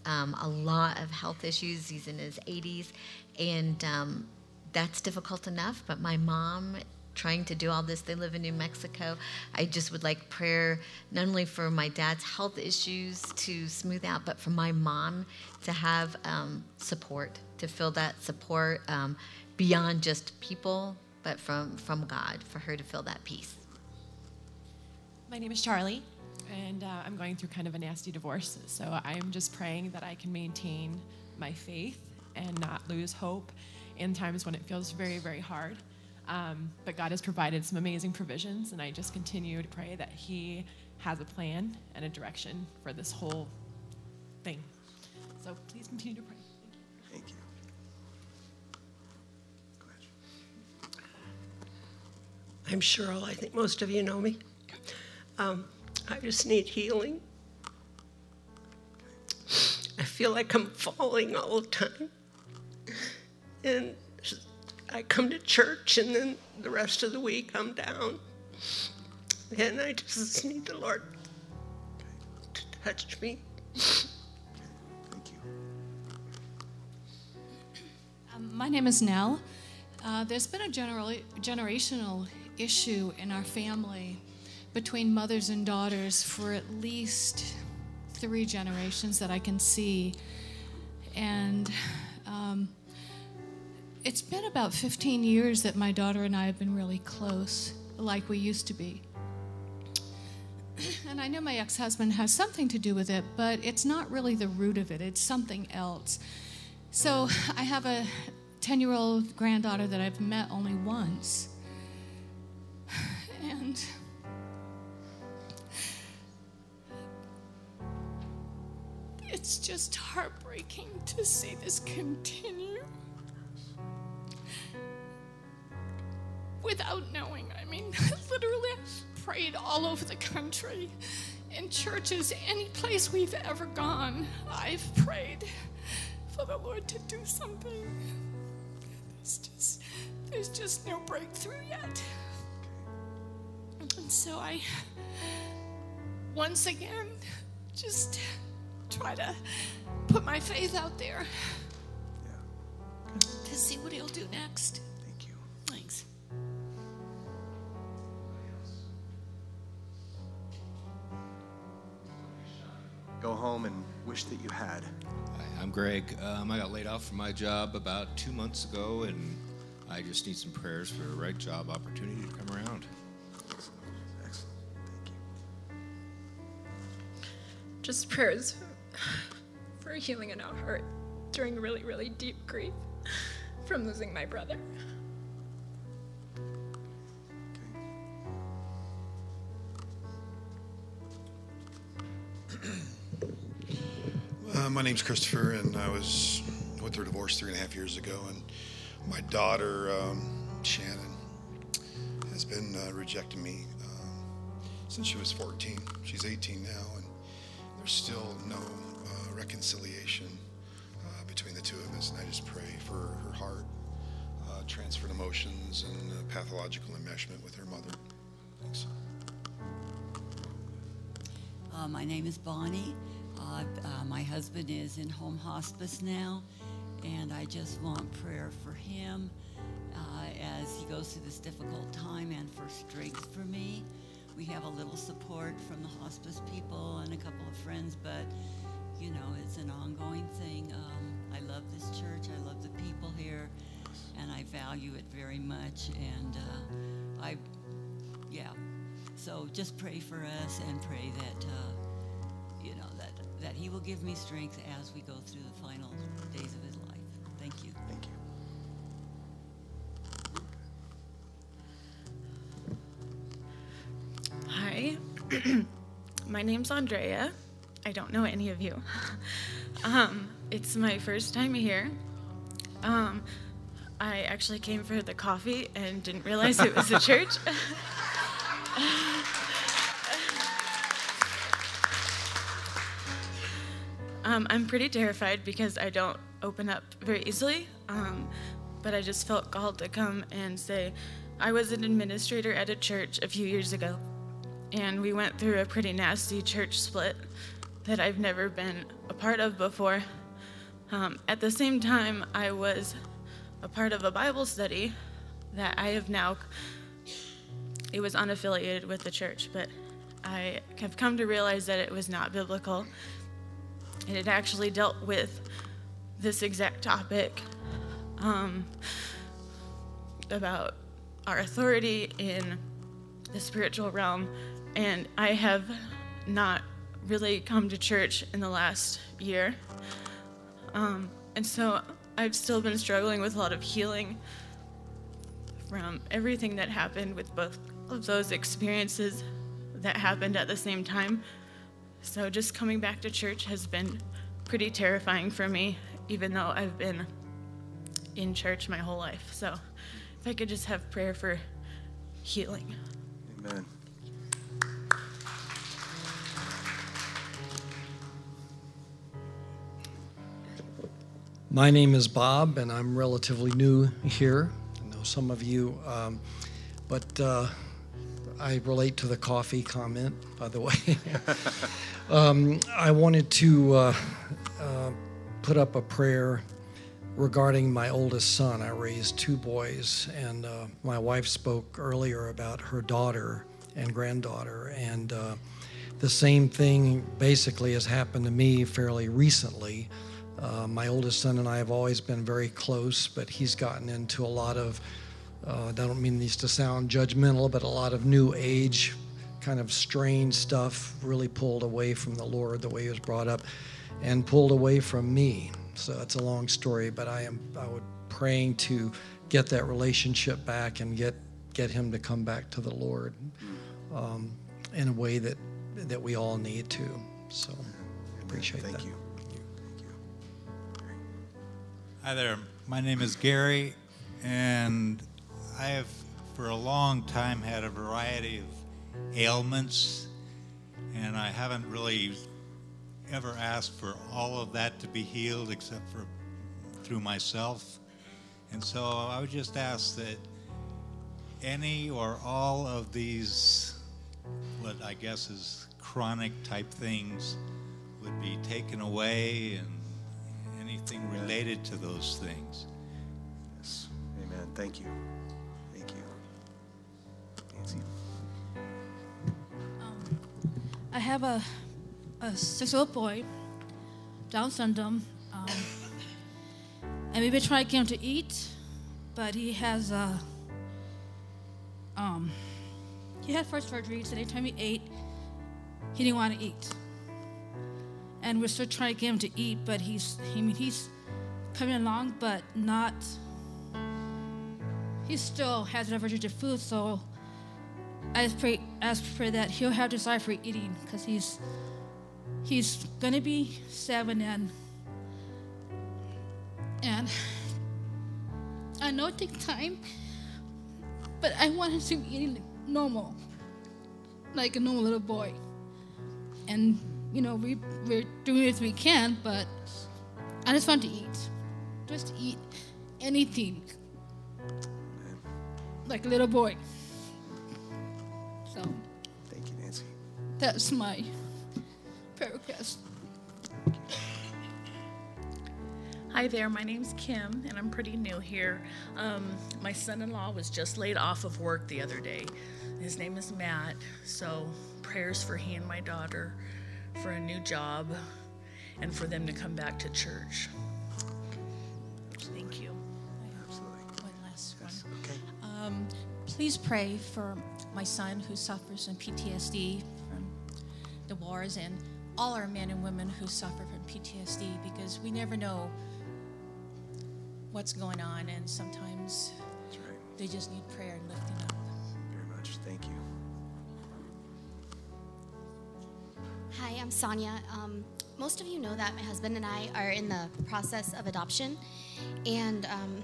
um, a lot of health issues. He's in his 80s, and um, that's difficult enough. But my mom, trying to do all this, they live in New Mexico. I just would like prayer not only for my dad's health issues to smooth out, but for my mom to have um, support, to feel that support um, beyond just people but from, from God for her to feel that peace. My name is Charlie, and uh, I'm going through kind of a nasty divorce. So I'm just praying that I can maintain my faith and not lose hope in times when it feels very, very hard. Um, but God has provided some amazing provisions, and I just continue to pray that He has a plan and a direction for this whole thing. So please continue to pray. Thank you. Thank you. I'm Cheryl. I think most of you know me. Um, I just need healing. I feel like I'm falling all the time. And I come to church, and then the rest of the week I'm down. And I just need the Lord to touch me. Thank you. Um, my name is Nell. Uh, there's been a generational issue in our family between mothers and daughters for at least three generations that I can see. And it's been about 15 years that my daughter and I have been really close, like we used to be. <clears throat> And I know my ex husband has something to do with it, but it's not really the root of it, it's something else. So I have a 10 year old granddaughter that I've met only once. <sighs> And <sighs> it's just heartbreaking to see this continue without knowing. I mean, <laughs> literally, I've prayed all over the country, in churches, any place we've ever gone. I've prayed for the Lord to do something. There's just, there's just no breakthrough yet. And so I, once again, just try to put my faith out there Yeah. to see what he'll do next. Thank you. Thanks. Go home and wish that you had? Hi, I'm Greg. Um, I got laid off from my job about two months ago, and I just need some prayers for the right job opportunity to come around. Excellent. Thank you. just prayers for healing in our heart during really, really deep grief from losing my brother. My name's Christopher, and I was went through a divorce three and a half years ago, and my daughter um, Shannon has been uh, rejecting me um, since she was 14. She's 18 now, and there's still no uh, reconciliation uh, between the two of us. And I just pray for her heart, uh, transferred emotions, and uh, pathological enmeshment with her mother. Thanks. Uh, my name is Bonnie. Uh, my husband is in home hospice now, and I just want prayer for him uh, as he goes through this difficult time and for strength for me. We have a little support from the hospice people and a couple of friends, but you know, it's an ongoing thing. Um, I love this church, I love the people here, and I value it very much. And uh, I, yeah, so just pray for us and pray that uh, that that He will give me strength as we go through the final days of His life. Thank you. Thank you. Hi, <clears throat> my name's Andrea. I don't know any of you. <laughs> Um, it's my first time here. Um, I actually came for the coffee and didn't realize it was a <laughs> church. <laughs> um, I'm pretty terrified because I don't open up very easily. Um, but I just felt called to come and say, I was an administrator at a church a few years ago, and we went through a pretty nasty church split that I've never been a part of before. Um, at the same time, I was a part of a Bible study that I have now, it was unaffiliated with the church, but I have come to realize that it was not biblical. And it actually dealt with this exact topic um, about our authority in the spiritual realm. And I have not really come to church in the last year. Um, and so I've still been struggling with a lot of healing from everything that happened with both of those experiences that happened at the same time. So just coming back to church has been pretty terrifying for me, even though I've been in church my whole life. So if I could just have prayer for healing. Amen. My name is Bob, and I'm relatively new here. I know some of you, um, but uh, I relate to the coffee comment, by the way. <laughs> um, I wanted to uh, uh, put up a prayer regarding my oldest son. I raised two boys, and uh, my wife spoke earlier about her daughter and granddaughter, and uh, the same thing basically has happened to me fairly recently. Uh, my oldest son and I have always been very close, but he's gotten into a lot of, uh, I don't mean these to sound judgmental, but a lot of new age kind of strange stuff, really pulled away from the Lord, the way he was brought up, and pulled away from me. So it's a long story, but I am I would praying to get that relationship back and get get him to come back to the Lord um, in a way that that we all need to. So I appreciate that. Thank that. you. Hi there. My name is Gary, and I have for a long time had a variety of ailments, and I haven't really ever asked for all of that to be healed except for through myself. And so I would just ask that any or all of these, what I guess is chronic type things, would be taken away and anything related to those things. Yes. Amen. Thank you. You. I have a a six-year-old boy, Down syndrome, um, and we've been trying to get him to eat, but he has a um, he had first surgery, so anytime he ate, he didn't want to eat. And we're still trying to get him to eat, but he's, he's coming along, but not, he still has an aversion to food, so I pray, ask for that he'll have desire for eating, because he's, he's gonna be seven and, and I know it takes time, but I want him to be eating normal, like a normal little boy. And you know, we we're doing as we can, but I just want to eat, just eat anything, like a little boy. So. Thank you, Nancy. That's my prayer request. Hi there, my name's Kim, and I'm pretty new here. Um, my son in law was just laid off of work the other day. His name is Matt, so prayers for he and my daughter for a new job and for them to come back to church. Thank you. Absolutely. One last one. Um, please pray for my son who suffers from PTSD from the wars and all our men and women who suffer from PTSD because we never know what's going on and sometimes they just need prayer and lifting up. Very much. Thank you. Hi, I'm Sonia. Um, most of you know that my husband and I are in the process of adoption, and um,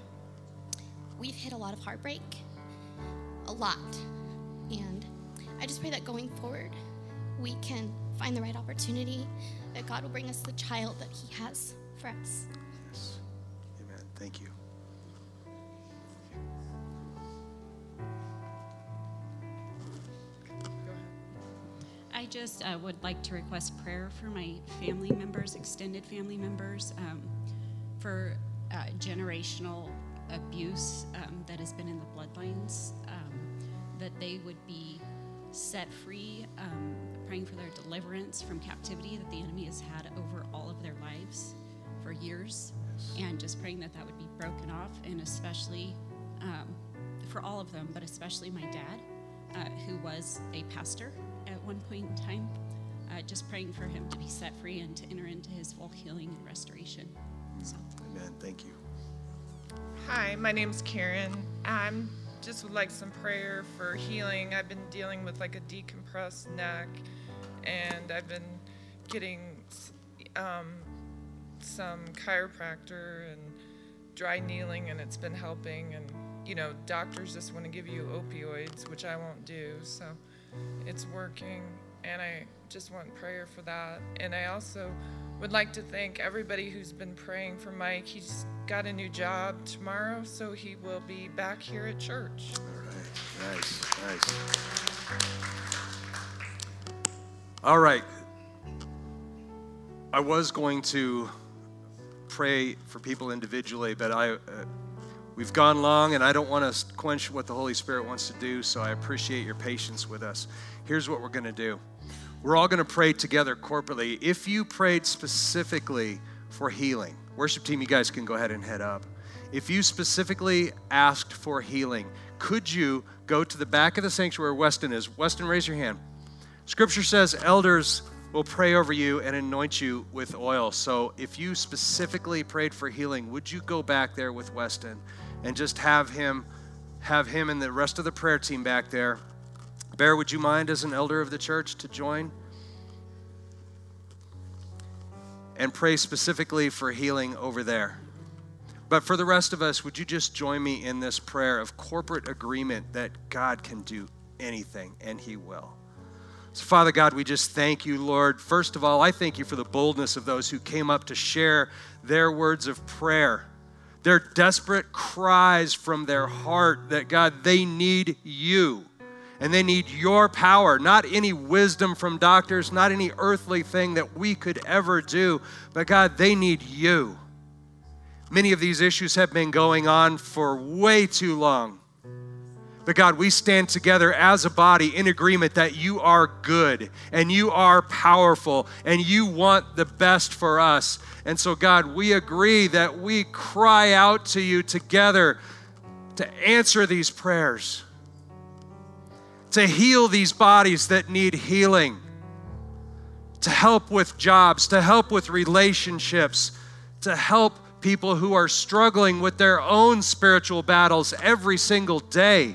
we've hit a lot of heartbreak, a lot. And I just pray that going forward, we can find the right opportunity, that God will bring us the child that He has for us. Yes. Amen. Thank you. I just uh, would like to request prayer for my family members, extended family members, um, for uh, generational abuse um, that has been in the bloodlines, um, that they would be set free, um, praying for their deliverance from captivity that the enemy has had over all of their lives for years, and just praying that that would be broken off, and especially um, for all of them, but especially my dad, uh, who was a pastor at one point in time. Uh, just praying for him to be set free and to enter into his full healing and restoration. So. Amen. Thank you. Hi, my name's Karen. I'm just would like some prayer for healing. I've been dealing with like a decompressed neck, and I've been getting um, some chiropractor and dry needling, and it's been helping. And you know, doctors just want to give you opioids, which I won't do. So it's working, and I just want prayer for that. And I also would like to thank everybody who's been praying for Mike. He's got a new job tomorrow, so he will be back here at church. All right. Nice. Nice. All right. I was going to pray for people individually, but I. Uh, We've gone long, and I don't want to quench what the Holy Spirit wants to do, so I appreciate your patience with us. Here's what we're going to do we're all going to pray together corporately. If you prayed specifically for healing, worship team, you guys can go ahead and head up. If you specifically asked for healing, could you go to the back of the sanctuary where Weston is? Weston, raise your hand. Scripture says elders will pray over you and anoint you with oil. So if you specifically prayed for healing, would you go back there with Weston? and just have him have him and the rest of the prayer team back there. Bear, would you mind as an elder of the church to join? And pray specifically for healing over there. But for the rest of us, would you just join me in this prayer of corporate agreement that God can do anything and He will? So, Father God, we just thank you, Lord. First of all, I thank you for the boldness of those who came up to share their words of prayer their desperate cries from their heart that God, they need you. And they need your power, not any wisdom from doctors, not any earthly thing that we could ever do, but God, they need you. Many of these issues have been going on for way too long. But God, we stand together as a body in agreement that you are good and you are powerful and you want the best for us. And so, God, we agree that we cry out to you together to answer these prayers, to heal these bodies that need healing, to help with jobs, to help with relationships, to help people who are struggling with their own spiritual battles every single day.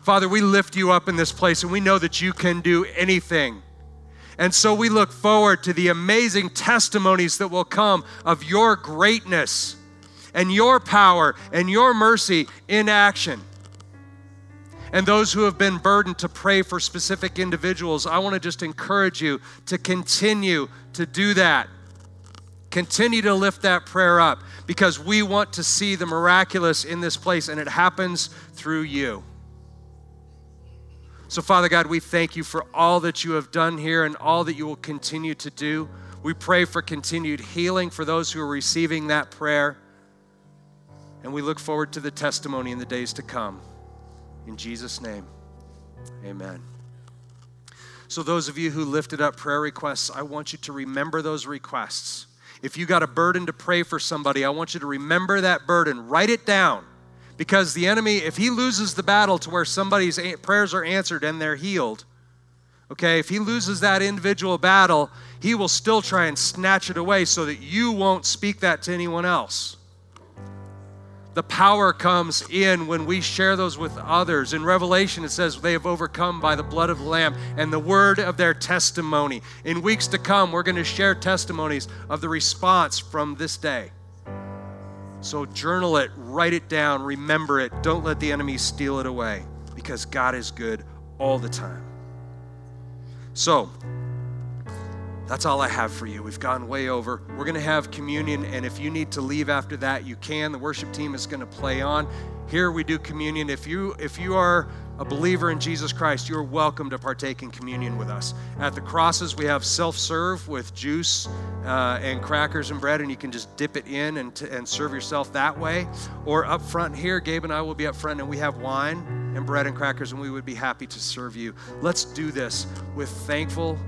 Father, we lift you up in this place and we know that you can do anything. And so we look forward to the amazing testimonies that will come of your greatness and your power and your mercy in action. And those who have been burdened to pray for specific individuals, I want to just encourage you to continue to do that. Continue to lift that prayer up because we want to see the miraculous in this place, and it happens through you. So, Father God, we thank you for all that you have done here and all that you will continue to do. We pray for continued healing for those who are receiving that prayer. And we look forward to the testimony in the days to come. In Jesus' name, amen. So, those of you who lifted up prayer requests, I want you to remember those requests. If you got a burden to pray for somebody, I want you to remember that burden. Write it down because the enemy, if he loses the battle to where somebody's prayers are answered and they're healed, okay, if he loses that individual battle, he will still try and snatch it away so that you won't speak that to anyone else. The power comes in when we share those with others. In Revelation, it says they have overcome by the blood of the Lamb and the word of their testimony. In weeks to come, we're going to share testimonies of the response from this day. So journal it, write it down, remember it. Don't let the enemy steal it away because God is good all the time. So, that's all I have for you. We've gone way over. We're going to have communion, and if you need to leave after that, you can. The worship team is going to play on. Here we do communion. If you if you are a believer in Jesus Christ, you're welcome to partake in communion with us. At the crosses, we have self serve with juice uh, and crackers and bread, and you can just dip it in and, t- and serve yourself that way. Or up front here, Gabe and I will be up front, and we have wine and bread and crackers, and we would be happy to serve you. Let's do this with thankful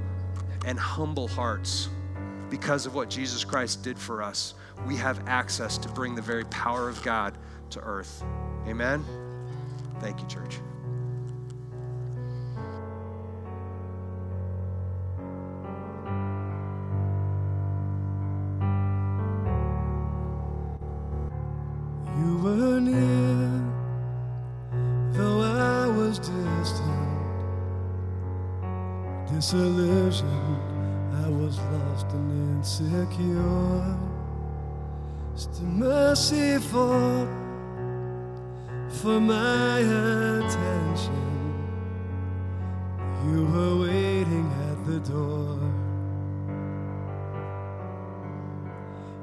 and humble hearts because of what Jesus Christ did for us. We have access to bring the very power of God to earth. Amen. Thank you, church. You were near, though I was distant. I was lost and insecure. Still merciful for my attention. You were waiting at the door,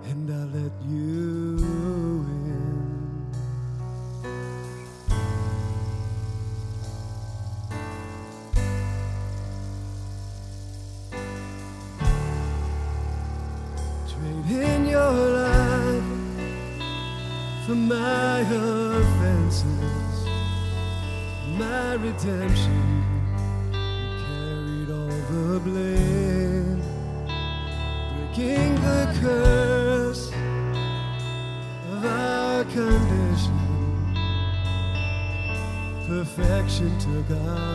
and I let you redemption. You carried all the blame, breaking the curse of our condition. Perfection took our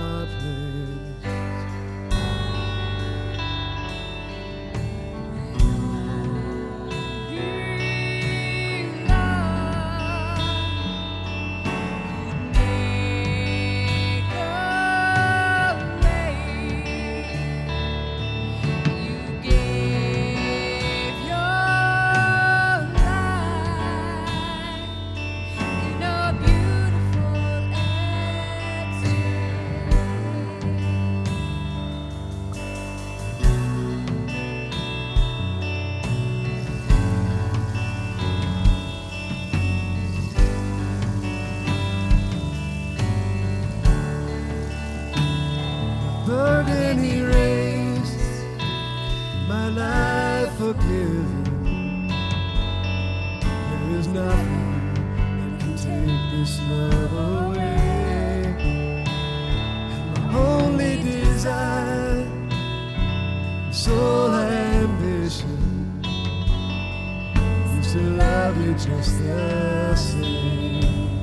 just the same.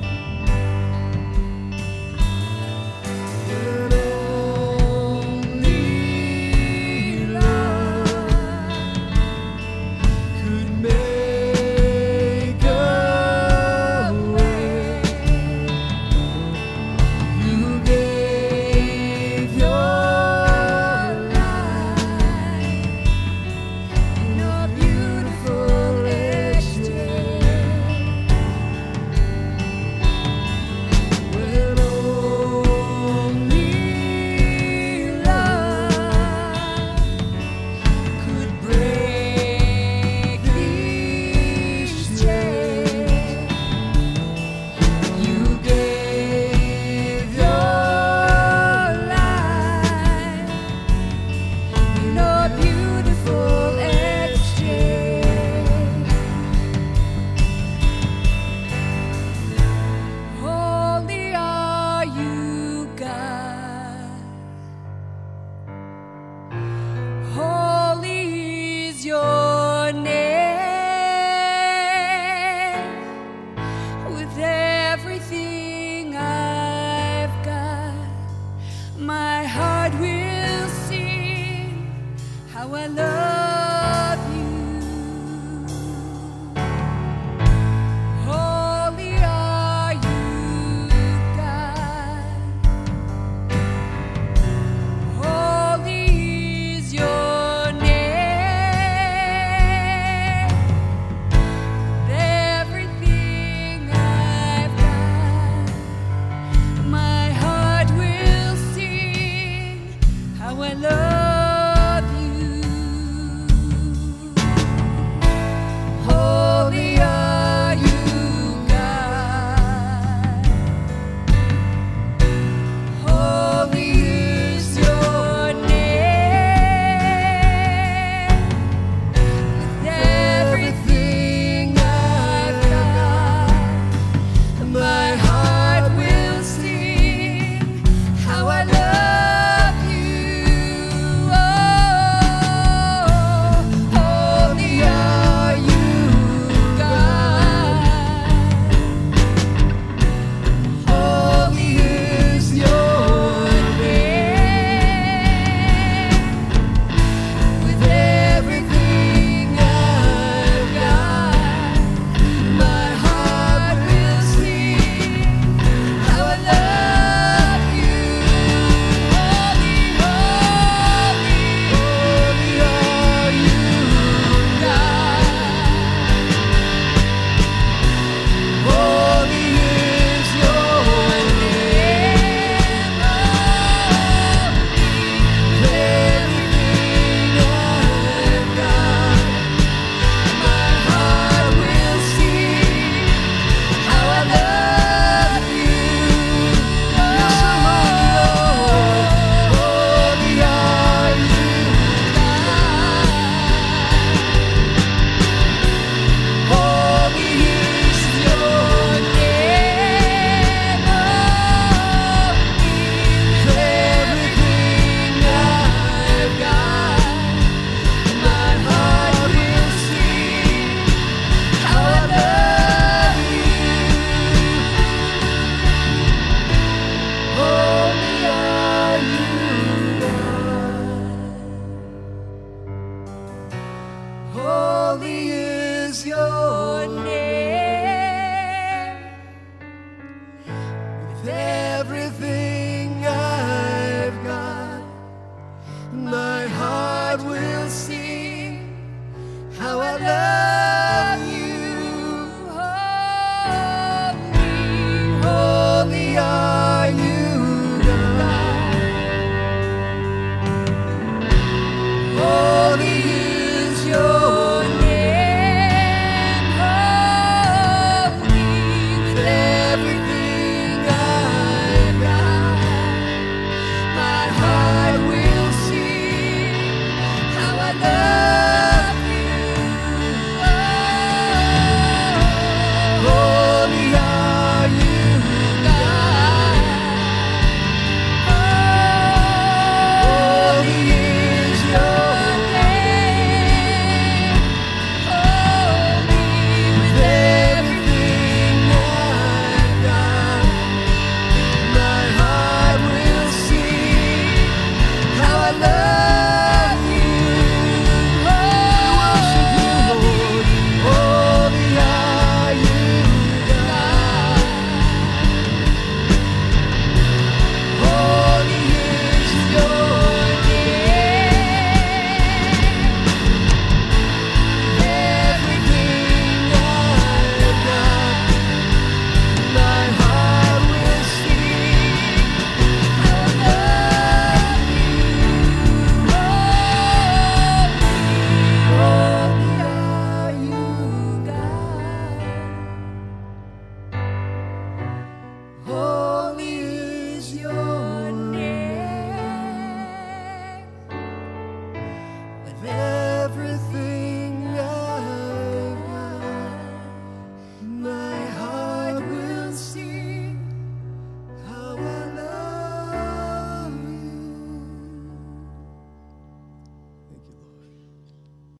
No.